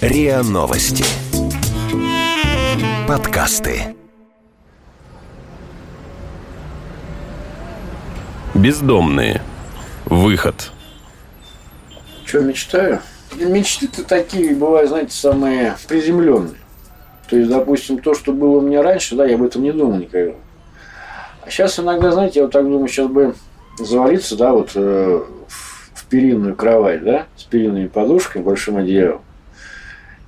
РИА Новости. Подкасты. Бездомные. Выход. Что мечтаю? Мечты-то такие бывают, знаете, самые приземленные. То есть, допустим, то, что было у меня раньше, да, я об этом не думал никогда. А сейчас иногда, знаете, я вот так думаю, сейчас бы завалиться, да, вот э, перинную кровать, да, с перинными подушками, большим одеялом.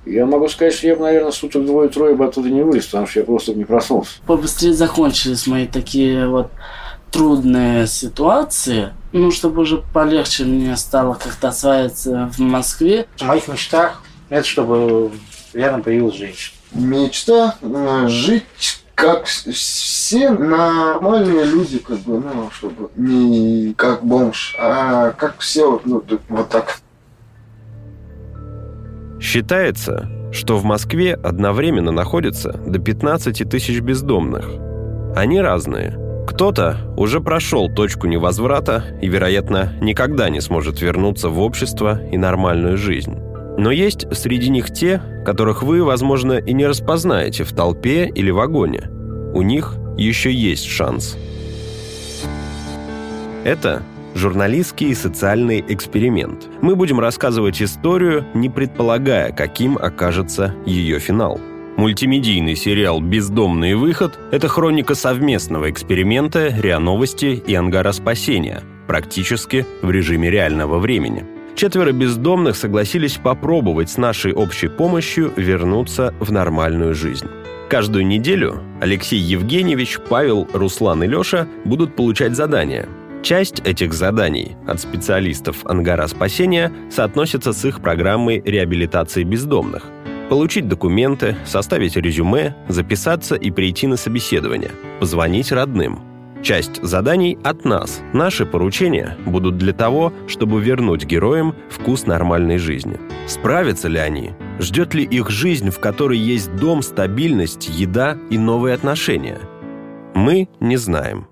Я могу сказать, что я бы, наверное, суток двое-трое бы оттуда не вылез, потому что я просто не проснулся. Побыстрее закончились мои такие вот трудные ситуации, ну, чтобы уже полегче мне стало как-то осваиваться в Москве. В моих мечтах это чтобы рядом появилась женщина. Мечта э, жить как все нормальные люди, как бы, ну, чтобы не как бомж, а как все, вот, ну, вот так. Считается, что в Москве одновременно находится до 15 тысяч бездомных. Они разные – кто-то уже прошел точку невозврата и, вероятно, никогда не сможет вернуться в общество и нормальную жизнь. Но есть среди них те, которых вы, возможно, и не распознаете в толпе или вагоне. У них еще есть шанс. Это журналистский и социальный эксперимент. Мы будем рассказывать историю, не предполагая, каким окажется ее финал – Мультимедийный сериал «Бездомный выход» — это хроника совместного эксперимента РИА Новости и Ангара Спасения, практически в режиме реального времени. Четверо бездомных согласились попробовать с нашей общей помощью вернуться в нормальную жизнь. Каждую неделю Алексей Евгеньевич, Павел, Руслан и Леша будут получать задания. Часть этих заданий от специалистов Ангара Спасения соотносится с их программой реабилитации бездомных – Получить документы, составить резюме, записаться и прийти на собеседование, позвонить родным. Часть заданий от нас. Наши поручения будут для того, чтобы вернуть героям вкус нормальной жизни. Справятся ли они? Ждет ли их жизнь, в которой есть дом, стабильность, еда и новые отношения? Мы не знаем.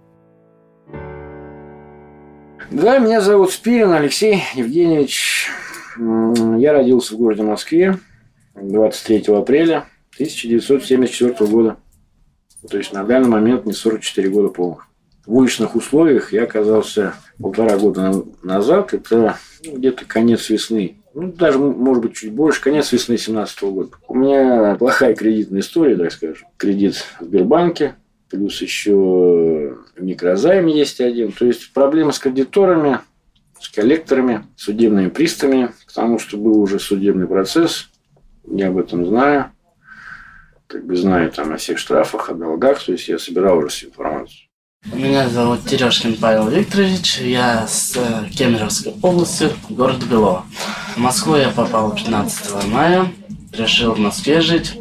Да, меня зовут Спирин Алексей Евгеньевич. Я родился в городе Москве 23 апреля 1974 года. То есть на данный момент мне 44 года полных. В уличных условиях я оказался полтора года назад. Это ну, где-то конец весны. Ну, даже, может быть, чуть больше. Конец весны 2017 года. У меня плохая кредитная история, так скажем. Кредит в Сбербанке. Плюс еще микрозайм есть один. То есть проблемы с кредиторами, с коллекторами, судебными приставами, потому что был уже судебный процесс я об этом знаю. Как бы знаю там о всех штрафах, о долгах. То есть я собирал уже всю информацию. Меня зовут Терешкин Павел Викторович. Я с э, Кемеровской области, город Белово. В Москву я попал 15 мая. Решил в Москве жить.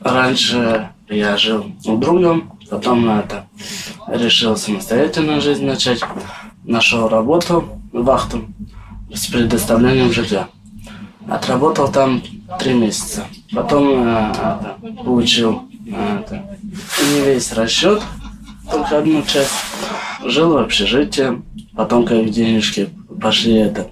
Раньше я жил у друга, потом на это решил самостоятельно жизнь начать. Нашел работу, вахту с предоставлением жилья. Отработал там три месяца. Потом э, это, получил э, это, не весь расчет, только одну часть. Жил в общежитии, потом как денежки пошли это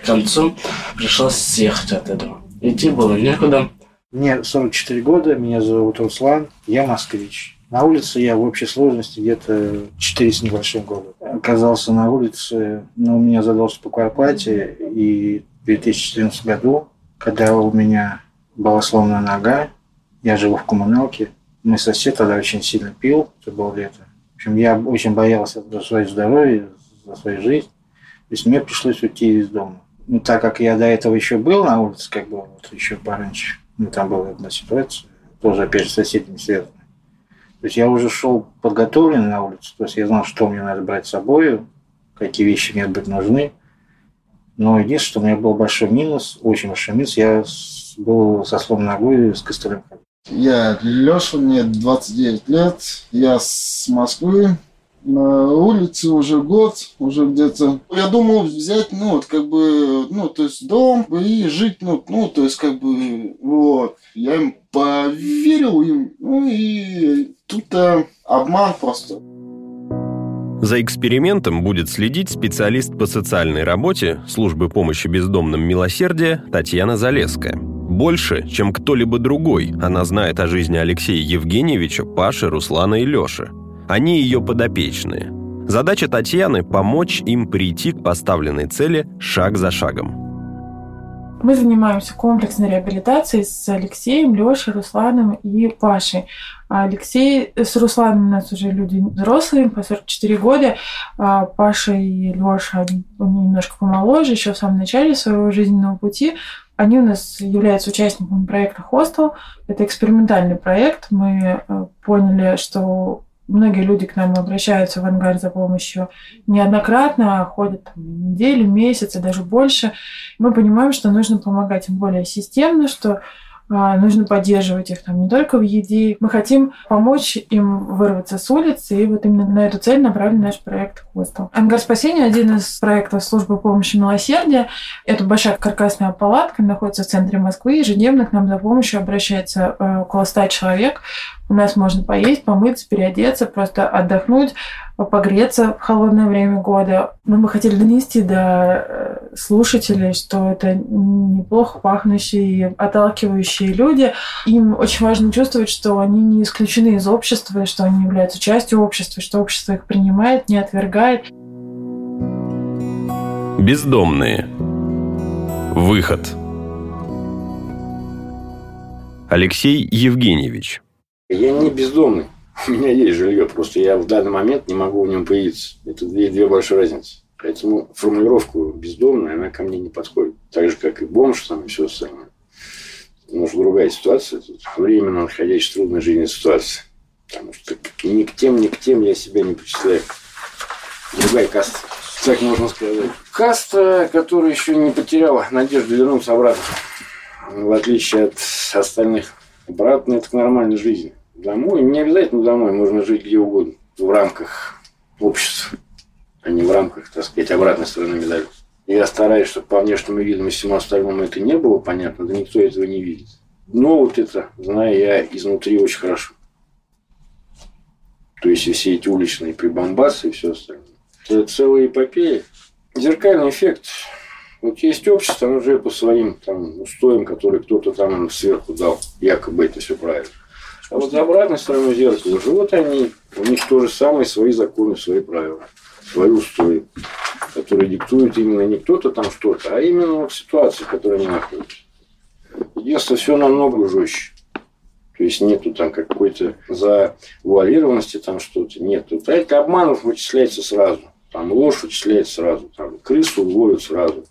к концу, пришлось съехать от этого. Идти было некуда. Мне 44 года, меня зовут Руслан, я москвич. На улице я в общей сложности где-то 4 с небольшим года. Оказался на улице, но у меня задался по квартплате, и в 2014 году когда у меня была сломана нога, я живу в коммуналке, мой сосед тогда очень сильно пил, это было лето. В общем, я очень боялся за свое здоровье, за свою жизнь. То есть мне пришлось уйти из дома. Ну, так как я до этого еще был на улице, как бы вот еще пораньше, ну, там была одна ситуация, тоже, опять же, с соседями связанная. То есть я уже шел подготовленный на улицу, то есть я знал, что мне надо брать с собой, какие вещи мне будут нужны. Но единственное, что у меня был большой минус, очень большой минус, я был со сломанной ногой с костылем. Я Леша, мне 29 лет, я с Москвы, на улице уже год, уже где-то. Я думал взять, ну, вот, как бы, ну, то есть дом и жить, ну, ну, то есть, как бы, вот. Я им поверил им, ну, и тут-то обман просто. За экспериментом будет следить специалист по социальной работе службы помощи бездомным «Милосердие» Татьяна Залеская. Больше, чем кто-либо другой, она знает о жизни Алексея Евгеньевича, Паши, Руслана и Леши. Они ее подопечные. Задача Татьяны – помочь им прийти к поставленной цели шаг за шагом. Мы занимаемся комплексной реабилитацией с Алексеем, Лешей, Русланом и Пашей. Алексей с Русланом у нас уже люди взрослые, по 44 года. А Паша и Леша, они немножко помоложе, еще в самом начале своего жизненного пути. Они у нас являются участниками проекта «Хостел». Это экспериментальный проект. Мы э, поняли, что многие люди к нам обращаются в ангар за помощью неоднократно, ходят там, недели, месяцы, даже больше. Мы понимаем, что нужно помогать им более системно, что а, нужно поддерживать их там не только в еде. Мы хотим помочь им вырваться с улицы, и вот именно на эту цель направлен наш проект «Хостел». «Ангар спасения» – один из проектов службы помощи милосердия. Это большая каркасная палатка, находится в центре Москвы. Ежедневно к нам за помощью обращается э, около ста человек. У нас можно поесть, помыться, переодеться, просто отдохнуть, погреться в холодное время года. Мы бы хотели донести до э, слушателей, что это неплохо пахнущие, отталкивающие люди. Им очень важно чувствовать, что они не исключены из общества, что они являются частью общества, что общество их принимает, не отвергает. Бездомные. Выход. Алексей Евгеньевич. Я не бездомный. У меня есть жилье, просто я в данный момент не могу в нем появиться. Это две, две большие разницы. Поэтому формулировку бездомная, она ко мне не подходит. Так же, как и бомж там, и все остальное. Может, другая ситуация. Тут временно находящаяся в трудной жизненной ситуации. Потому что ни к тем, ни к тем я себя не причисляю. Другая каста, так можно сказать. Каста, которая еще не потеряла надежду вернуться обратно. В отличие от остальных. Обратно это к нормальной жизни. Домой, не обязательно домой, можно жить где угодно, в рамках общества, а не в рамках, так сказать, обратной стороны медали. Я стараюсь, чтобы по внешнему виду и всему остальному это не было понятно, да никто этого не видит. Но вот это знаю я изнутри очень хорошо. То есть все эти уличные прибамбасы и все остальное. Это целая эпопея. Зеркальный эффект. Вот есть общество, оно живет по своим там, устоям, которые кто-то там сверху дал. Якобы это все правильно. А вот за обратной стороной зеркала живут они, у них тоже самые свои законы, свои правила, свои устои, которые диктуют именно не кто-то там что-то, а именно вот ситуация, в которой они находятся. Единственное, все намного жестче. То есть нету там какой-то завуалированности, там что-то. Нету. Это обманов вычисляется сразу. Там ложь вычисляется сразу. Там крысу ловят сразу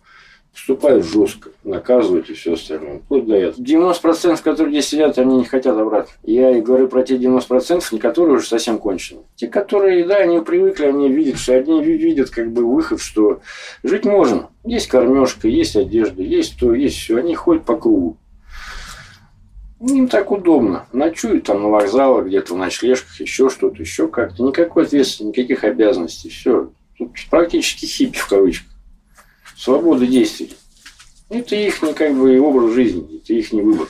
вступают жестко, наказывают и все остальное. Вплоть до этого. 90% которые здесь сидят, они не хотят обратно. Я и говорю про те 90%, не которые уже совсем кончены. Те, которые, да, они привыкли, они видят, что одни видят как бы выход, что жить можно. Есть кормежка, есть одежда, есть то, есть все. Они ходят по кругу. Им так удобно. Ночуют там на вокзалах, где-то в ночлежках, еще что-то, еще как-то. Никакой ответственности, никаких обязанностей. Все. Тут практически хиппи в кавычках свободы действий. Это их не как бы образ жизни, это их не выбор.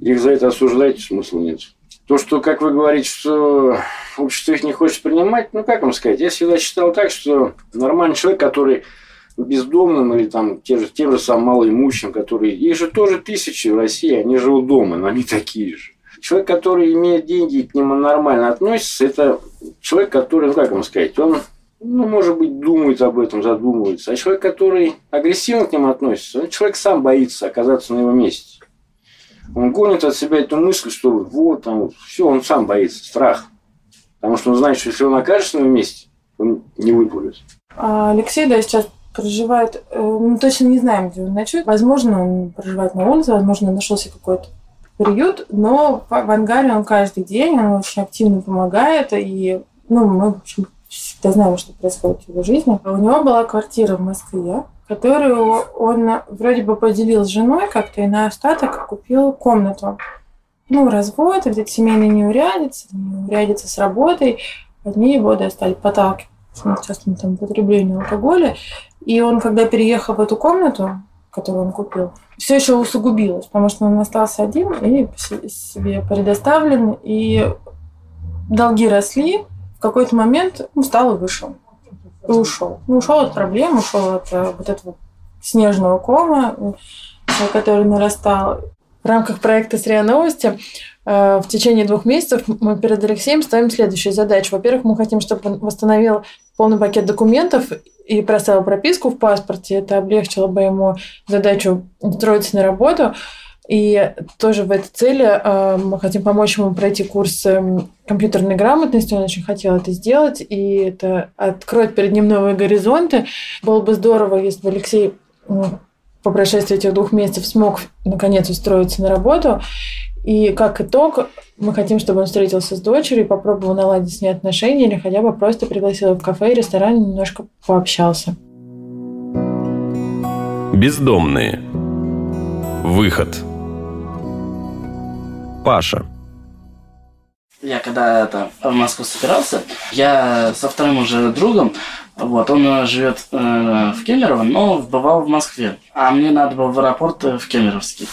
Их за это осуждать смысла нет. То, что, как вы говорите, что общество их не хочет принимать, ну, как вам сказать, я всегда считал так, что нормальный человек, который бездомным или там тем же, тем же самым малоимущим, которые... Их же тоже тысячи в России, они живут дома, но они такие же. Человек, который имеет деньги и к нему нормально относится, это человек, который, ну, как вам сказать, он ну, может быть, думает об этом, задумывается. А человек, который агрессивно к ним относится, он человек сам боится оказаться на его месте. Он гонит от себя эту мысль, что вот там вот, все, он сам боится, страх. Потому что он знает, что если он окажется на его месте, он не выплывет. А Алексей, да, сейчас проживает, э, мы точно не знаем, где он ночует. Возможно, он проживает на улице, возможно, нашелся какой-то приют, но в ангаре он каждый день, он очень активно помогает, и ну, мы, в общем, всегда знаем, что происходит в его жизни. У него была квартира в Москве, которую он вроде бы поделил с женой как-то и на остаток купил комнату. Ну, развод, где-то семейные неурядицы, с работой. Одни его достали поталкивать частным там потреблению алкоголя. И он, когда переехал в эту комнату, которую он купил, все еще усугубилось, потому что он остался один и себе предоставлен, и долги росли, в какой-то момент устал и вышел. И ушел. Ну, ушел от проблем, ушел от э, вот этого снежного кома, э, который нарастал. В рамках проекта «Срия новости» э, в течение двух месяцев мы перед Алексеем ставим следующую задачу. Во-первых, мы хотим, чтобы он восстановил полный пакет документов и проставил прописку в паспорте. Это облегчило бы ему задачу устроиться на работу. И тоже в этой цели э, мы хотим помочь ему пройти курс эм, компьютерной грамотности. Он очень хотел это сделать, и это откроет перед ним новые горизонты. Было бы здорово, если бы Алексей ну, по прошествии этих двух месяцев смог наконец устроиться на работу. И как итог, мы хотим, чтобы он встретился с дочерью, попробовал наладить с ней отношения или хотя бы просто пригласил в кафе и ресторан немножко пообщался. Бездомные. Выход. Паша. Я когда это в Москву собирался, я со вторым уже другом, вот, он живет э, в Кемерово, но бывал в Москве. А мне надо было в аэропорт э, в Кемеровский.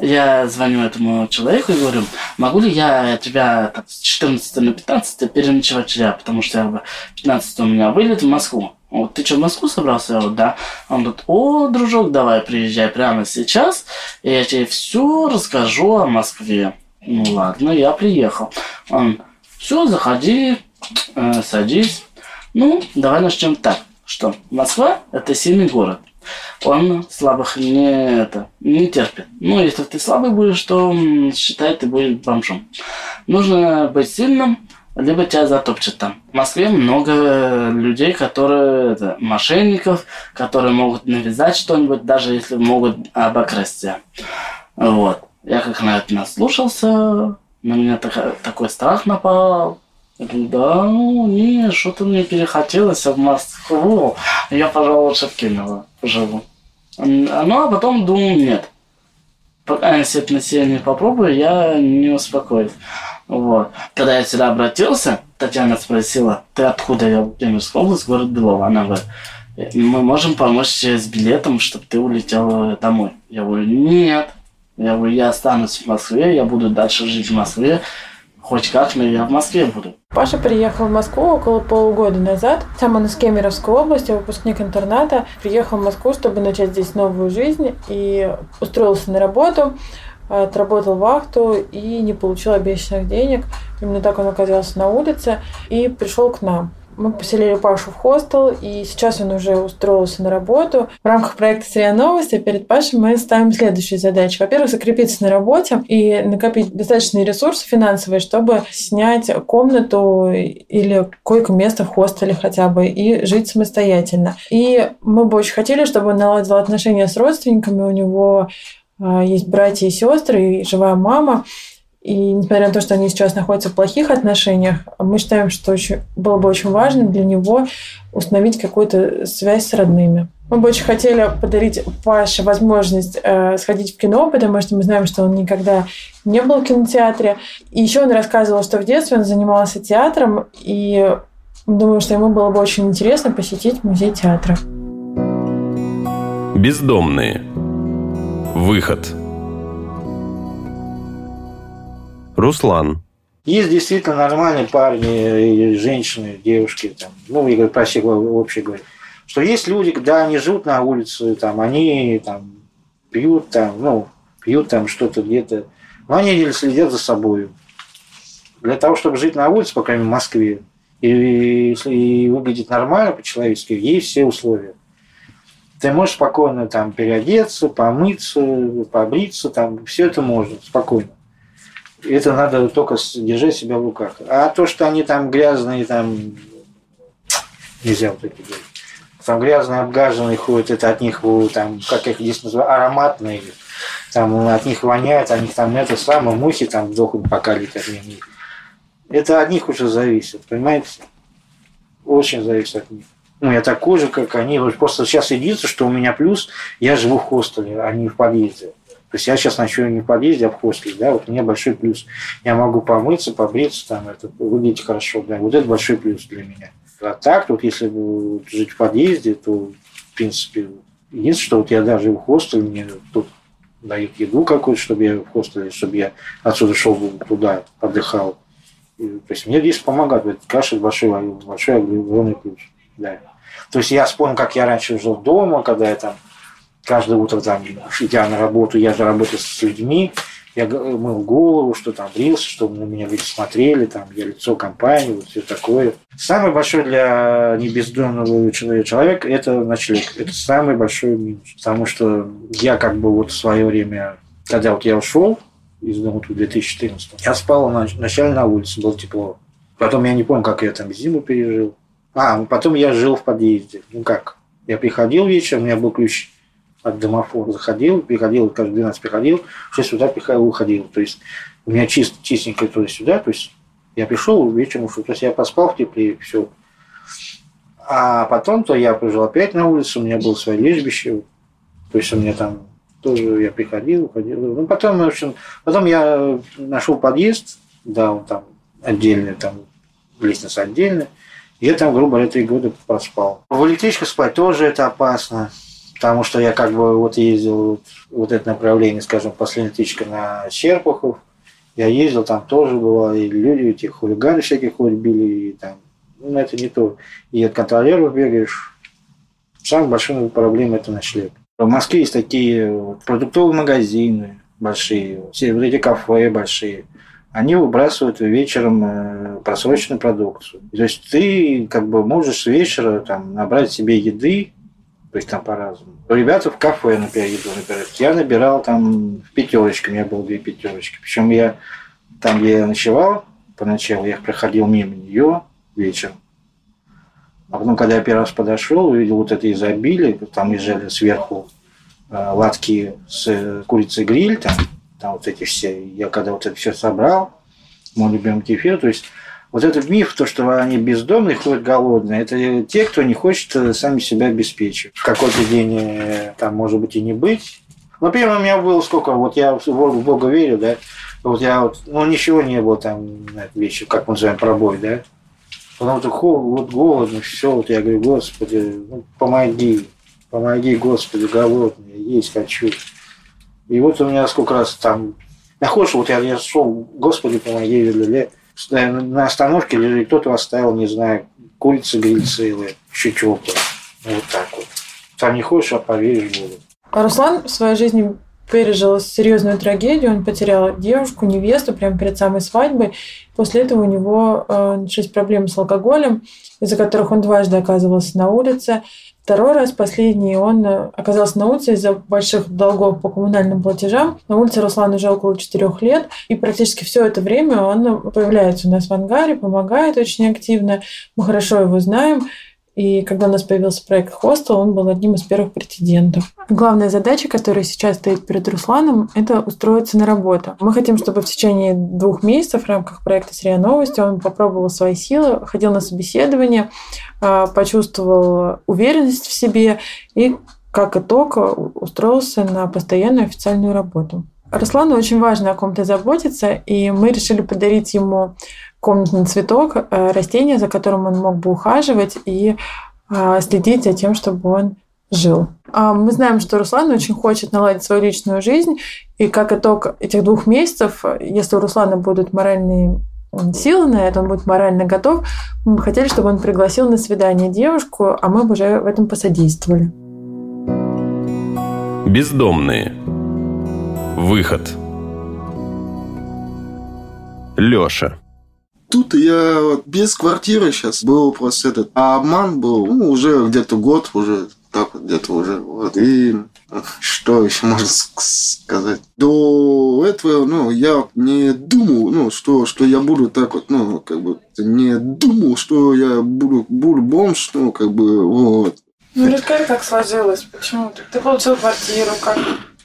Я звоню этому человеку и говорю, могу ли я тебя так, с 14 на 15 переночевать тебя, потому что я 15 у меня вылет в Москву. Вот ты что, в Москву собрался? Я вот, да. Он говорит, о, дружок, давай приезжай прямо сейчас, и я тебе все расскажу о Москве. Ну ладно, я приехал. Он, все, заходи, э, садись. Ну, давай начнем так, что Москва – это сильный город. Он слабых не, это, не терпит. Ну, если ты слабый будешь, то считай, ты будешь бомжом. Нужно быть сильным, либо тебя затопчет там. В Москве много людей, которые это, мошенников, которые могут навязать что-нибудь, даже если могут обокрасть тебя. Вот. Я как на это наслушался, на меня так, такой страх напал. Да, ну, не, что-то мне перехотелось в Москву. Я, пожалуй, лучше в Кемерово поживу. Ну, а потом думаю, нет. Пока я все это население попробую, я не успокоюсь. Вот. Когда я сюда обратился, Татьяна спросила, ты откуда? Я в Кемеровской области, город Белово. Она говорит, мы можем помочь тебе с билетом, чтобы ты улетел домой. Я говорю, нет. Я говорю, я останусь в Москве, я буду дальше жить в Москве. Но я в Москве буду. Паша приехал в Москву около полугода назад. Сам он из Кемеровской области, выпускник интерната. Приехал в Москву, чтобы начать здесь новую жизнь и устроился на работу отработал вахту и не получил обещанных денег. Именно так он оказался на улице и пришел к нам. Мы поселили Пашу в хостел, и сейчас он уже устроился на работу. В рамках проекта «Сырья новости» перед Пашей мы ставим следующие задачи. Во-первых, закрепиться на работе и накопить достаточные ресурсы финансовые, чтобы снять комнату или койко-место в хостеле хотя бы и жить самостоятельно. И мы бы очень хотели, чтобы он наладил отношения с родственниками. У него а, есть братья и сестры, и живая мама. И несмотря на то, что они сейчас находятся в плохих отношениях, мы считаем, что очень, было бы очень важно для него установить какую-то связь с родными. Мы бы очень хотели подарить Паше возможность э, сходить в кино, потому что мы знаем, что он никогда не был в кинотеатре. И еще он рассказывал, что в детстве он занимался театром, и думаю, что ему было бы очень интересно посетить музей театра. Бездомные. Выход. Руслан. Есть действительно нормальные парни, женщины, девушки, там, ну, я говорю, про всех вообще говорю, что есть люди, когда они живут на улице, там, они там пьют там, ну, пьют там что-то где-то, но они следят за собой. Для того, чтобы жить на улице, по крайней мере, в Москве, и, и выглядеть нормально по-человечески, есть все условия. Ты можешь спокойно там переодеться, помыться, побриться, там все это можно спокойно. Это надо только держать себя в руках. А то, что они там грязные, там нельзя вот это делать. Там грязные, обгаженные ходят, это от них, там, как их здесь называют, ароматные. Там от них воняет, от них там это самое, мухи там дохнут, пока летят мимо Это от них уже зависит, понимаете? Очень зависит от них ну, я такой же, как они. Просто сейчас единственное, что у меня плюс, я живу в хостеле, а не в подъезде. То есть я сейчас ночую не в подъезде, а в хостеле, да, вот меня большой плюс. Я могу помыться, побриться, там, это, выглядеть хорошо, да, вот это большой плюс для меня. А так, вот если жить в подъезде, то, в принципе, единственное, что вот я даже в хостеле, мне тут дают еду какую-то, чтобы я в хостеле, чтобы я отсюда шел туда, отдыхал. И, то есть мне здесь помогает. Вот каша большой, большой огромный ключ. Да. То есть я вспомнил, как я раньше жил дома, когда я там каждое утро там, идя на работу, я же работаю с людьми, я мыл голову, что там брился, чтобы на меня люди смотрели, там, я лицо компании, вот все такое. Самый большой для небездомного человека – это ночлег. Это самый большой минус. Потому что я как бы вот в свое время, когда вот я ушел из дома в 2014, я спал вначале на улице, было тепло. Потом я не помню, как я там зиму пережил. А, потом я жил в подъезде. Ну как? Я приходил вечером, у меня был ключ от домофона заходил, приходил, каждый 12 приходил, в 6 утра приходил, уходил. То есть у меня чист, чистенько туда-сюда, то есть я пришел, вечером ушел. То есть я поспал в тепле, все. А потом то я пришел опять на улицу, у меня было свое лежбище, то есть у меня там тоже я приходил, уходил. Ну, потом, в общем, потом я нашел подъезд, да, он там отдельный, там лестница отдельная. Я там, грубо говоря, три года проспал. В электричку спать тоже это опасно. Потому что я как бы вот ездил вот, вот это направление, скажем, последняя тычка на Черпахов. Я ездил, там тоже было, и люди, эти хулиганы всякие ходят, били, и там, ну, это не то. И от контролеров бегаешь. Самая большая проблема – это ночлег. В Москве есть такие вот, продуктовые магазины большие, все вот эти кафе большие. Они выбрасывают вечером э, просроченную продукцию. То есть ты как бы можешь вечера там, набрать себе еды, то есть там по-разному. Ребята в кафе, например, еду набирают. Я набирал там в пятерочке, у меня было две пятерочки. Причем я там, где я ночевал поначалу, я проходил мимо нее вечером. А потом, когда я первый раз подошел, увидел вот это изобилие, там лежали сверху э, латки с курицей гриль, там, там вот эти все. Я когда вот это все собрал, мой любимый кефир, то есть вот этот миф, то, что они бездомные, ходят голодные, это те, кто не хочет э, сами себя обеспечивать. В какой-то день э, там, может быть, и не быть. Например, у меня было сколько, вот я в Бога верю, да, вот я вот, ну, ничего не было там на этот вечер, как мы называем, пробой, да. Потом вот, вот голодно, все, вот я говорю, Господи, ну, помоги, помоги, Господи, голодный, есть хочу. И вот у меня сколько раз там, находишь, вот я, я шел, Господи, помоги, ля на остановке или кто-то оставил, не знаю, курицы, грильцы или еще чего-то. Вот так вот. Там не хочешь, а поверишь буду. А Руслан в своей жизни пережил серьезную трагедию. Он потерял девушку, невесту прямо перед самой свадьбой. После этого у него э, начались проблемы с алкоголем, из-за которых он дважды оказывался на улице. Второй раз, последний, он э, оказался на улице из-за больших долгов по коммунальным платежам. На улице Руслан уже около четырех лет, и практически все это время он появляется у нас в ангаре, помогает очень активно. Мы хорошо его знаем. И когда у нас появился проект «Хостел», он был одним из первых претендентов. Главная задача, которая сейчас стоит перед Русланом, это устроиться на работу. Мы хотим, чтобы в течение двух месяцев в рамках проекта «Сырья новости» он попробовал свои силы, ходил на собеседование, а, почувствовал уверенность в себе и, как итог, устроился на постоянную официальную работу. Руслану очень важно о ком-то заботиться, и мы решили подарить ему комнатный цветок, э, растение, за которым он мог бы ухаживать и э, следить за тем, чтобы он жил. А мы знаем, что Руслан очень хочет наладить свою личную жизнь, и как итог этих двух месяцев, если у Руслана будут моральные силы на это, он будет морально готов, мы бы хотели, чтобы он пригласил на свидание девушку, а мы бы уже в этом посодействовали. Бездомные. Выход. Лёша. Тут я без квартиры сейчас был просто этот а обман был ну, уже где-то год уже так вот где-то уже вот и что еще можно сказать? До этого, ну, я не думал, ну, что, что я буду так вот, ну, как бы, не думал, что я буду, буду бомж, ну, как бы, вот. Ну, расскажи, как сложилось, почему ты получил квартиру, как,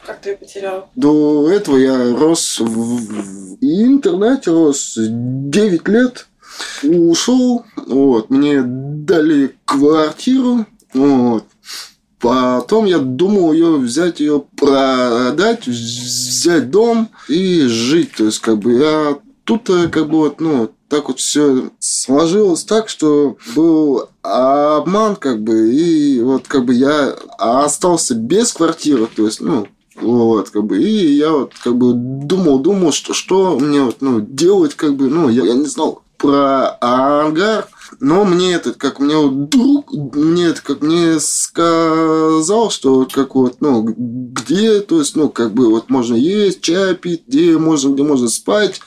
как ты ее потерял? До этого я рос в, интернете, рос 9 лет. Ушел, вот, мне дали квартиру, вот. Потом я думал ее взять, ее продать, взять дом и жить. То есть, как бы я тут как бы вот, ну, так вот все сложилось так, что был обман, как бы, и вот как бы я остался без квартиры, то есть, ну, вот, как бы, и я вот, как бы, думал, думал, что, что мне вот, ну, делать, как бы, ну, я, я не знал, про ангар, но мне этот, как мне вот друг, мне это, как мне сказал, что вот как вот, ну, где, то есть, ну, как бы вот можно есть, чай пить, где можно, где можно спать,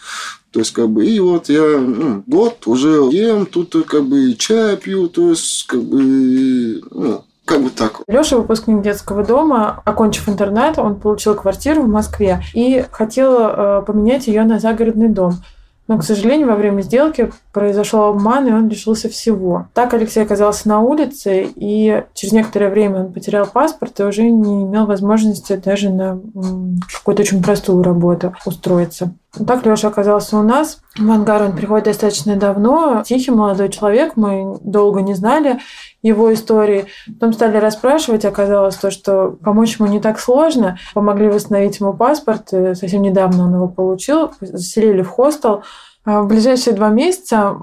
то есть, как бы, и вот я, ну, вот, уже ем, тут как бы чай пью, то есть, как бы, ну, как бы так. Леша, выпускник детского дома, окончив интернат, он получил квартиру в Москве и хотел э, поменять ее на загородный дом. Но, к сожалению, во время сделки произошел обман, и он лишился всего. Так Алексей оказался на улице, и через некоторое время он потерял паспорт и уже не имел возможности даже на какую-то очень простую работу устроиться. Так Леша оказался у нас. В ангар он приходит достаточно давно. Тихий молодой человек, мы долго не знали его истории. Потом стали расспрашивать, оказалось то, что помочь ему не так сложно. Помогли восстановить ему паспорт. Совсем недавно он его получил. Заселили в хостел. А в ближайшие два месяца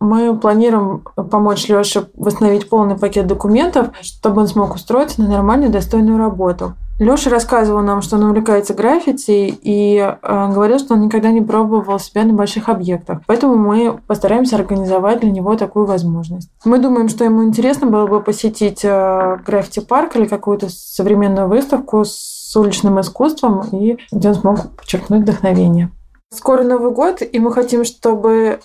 мы планируем помочь Леше восстановить полный пакет документов, чтобы он смог устроиться на нормальную, достойную работу. Леша рассказывал нам, что он увлекается граффити и э, говорил, что он никогда не пробовал себя на больших объектах. Поэтому мы постараемся организовать для него такую возможность. Мы думаем, что ему интересно было бы посетить э, граффити-парк или какую-то современную выставку с уличным искусством, и где он смог подчеркнуть вдохновение. Скоро Новый год, и мы хотим, чтобы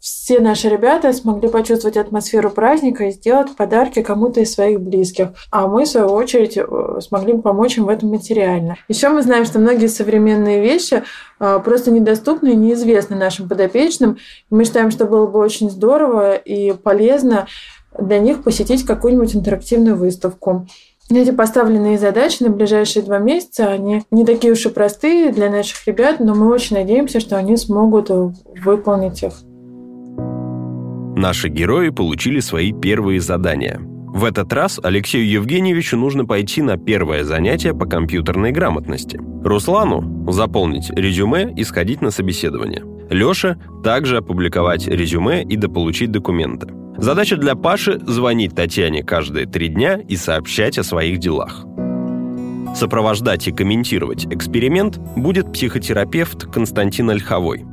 все наши ребята смогли почувствовать атмосферу праздника и сделать подарки кому-то из своих близких. А мы, в свою очередь, э, смогли помочь им в этом материально. Еще мы знаем, что многие современные вещи э, просто недоступны и неизвестны нашим подопечным. Мы считаем, что было бы очень здорово и полезно для них посетить какую-нибудь интерактивную выставку. Эти поставленные задачи на ближайшие два месяца, они не такие уж и простые для наших ребят, но мы очень надеемся, что они смогут выполнить их. Наши герои получили свои первые задания. В этот раз Алексею Евгеньевичу нужно пойти на первое занятие по компьютерной грамотности. Руслану – заполнить резюме и сходить на собеседование. Леше – также опубликовать резюме и дополучить документы. Задача для Паши – звонить Татьяне каждые три дня и сообщать о своих делах. Сопровождать и комментировать эксперимент будет психотерапевт Константин Ольховой.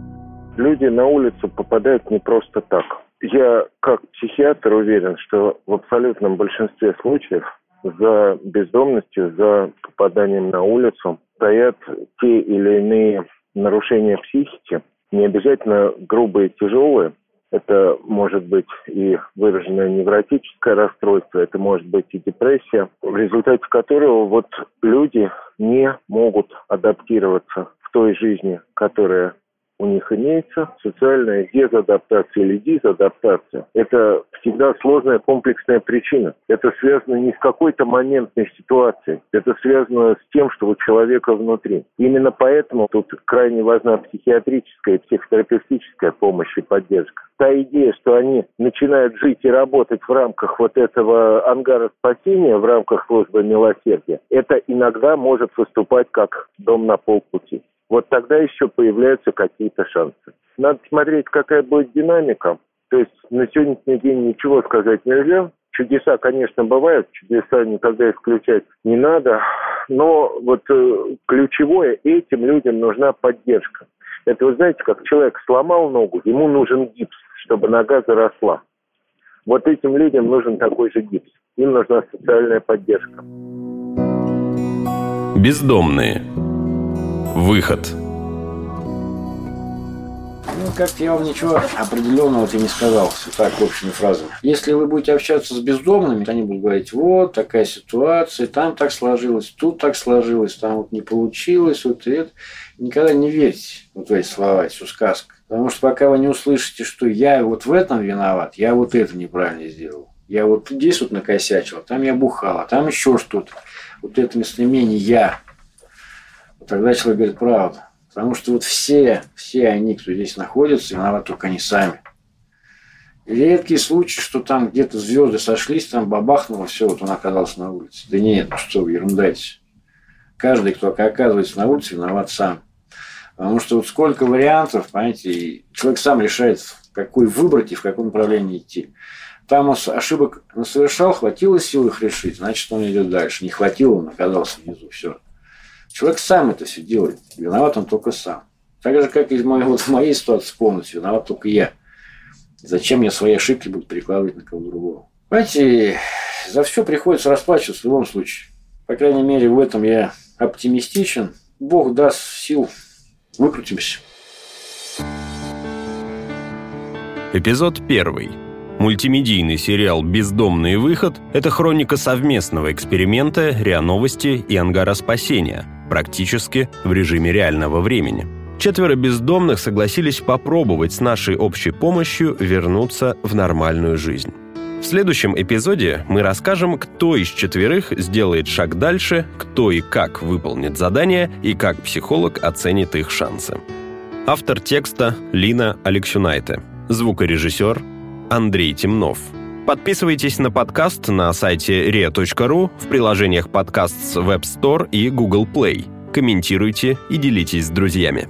Люди на улицу попадают не просто так – я как психиатр уверен, что в абсолютном большинстве случаев за бездомностью, за попаданием на улицу стоят те или иные нарушения психики, не обязательно грубые, тяжелые. Это может быть и выраженное невротическое расстройство, это может быть и депрессия, в результате которого вот люди не могут адаптироваться в той жизни, которая у них имеется социальная дезадаптация или дизадаптация. Это всегда сложная комплексная причина. Это связано не с какой-то моментной ситуацией, это связано с тем, что у человека внутри. Именно поэтому тут крайне важна психиатрическая и психотерапевтическая помощь и поддержка. Та идея, что они начинают жить и работать в рамках вот этого ангара спасения, в рамках службы милосердия, это иногда может выступать как дом на полпути вот тогда еще появляются какие-то шансы. Надо смотреть, какая будет динамика. То есть на сегодняшний день ничего сказать нельзя. Чудеса, конечно, бывают, чудеса никогда исключать не надо. Но вот э, ключевое, этим людям нужна поддержка. Это, вы знаете, как человек сломал ногу, ему нужен гипс, чтобы нога заросла. Вот этим людям нужен такой же гипс. Им нужна социальная поддержка. Бездомные. Выход. Ну, как-то я вам ничего определенного ты не сказал, так, общими фразами. Если вы будете общаться с бездомными, они будут говорить, вот, такая ситуация, там так сложилось, тут так сложилось, там вот не получилось, вот это. Никогда не верьте вот в эти слова, всю сказку. Потому что пока вы не услышите, что я вот в этом виноват, я вот это неправильно сделал. Я вот здесь вот накосячил, там я бухал, а там еще что-то. Вот это местоимение «я» тогда человек говорит правду. Потому что вот все, все они, кто здесь находится, виноваты только они сами. И редкий случай, что там где-то звезды сошлись, там бабахнуло, все, вот он оказался на улице. Да нет, ну что вы ерундаете. Каждый, кто оказывается на улице, виноват сам. Потому что вот сколько вариантов, понимаете, человек сам решает, какой выбрать и в каком направлении идти. Там он ошибок совершал, хватило сил их решить, значит, он идет дальше. Не хватило, он оказался внизу, все. Человек сам это все делает. Виноват он только сам. Так же, как и вот в моей ситуации полностью виноват только я. Зачем мне свои ошибки будут перекладывать на кого-то другого? Понимаете, за все приходится расплачиваться в любом случае. По крайней мере, в этом я оптимистичен. Бог даст сил, выкрутимся. Эпизод первый. Мультимедийный сериал «Бездомный выход» — это хроника совместного эксперимента РИА Новости и Ангара Спасения, практически в режиме реального времени. Четверо бездомных согласились попробовать с нашей общей помощью вернуться в нормальную жизнь. В следующем эпизоде мы расскажем, кто из четверых сделает шаг дальше, кто и как выполнит задание и как психолог оценит их шансы. Автор текста Лина Алексюнайте. Звукорежиссер Андрей Темнов. Подписывайтесь на подкаст на сайте ria.ru, в приложениях подкаст с Web Store и Google Play. Комментируйте и делитесь с друзьями.